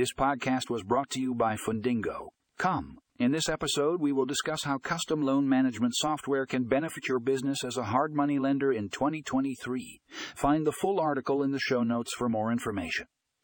This podcast was brought to you by Fundingo. Come. In this episode, we will discuss how custom loan management software can benefit your business as a hard money lender in 2023. Find the full article in the show notes for more information.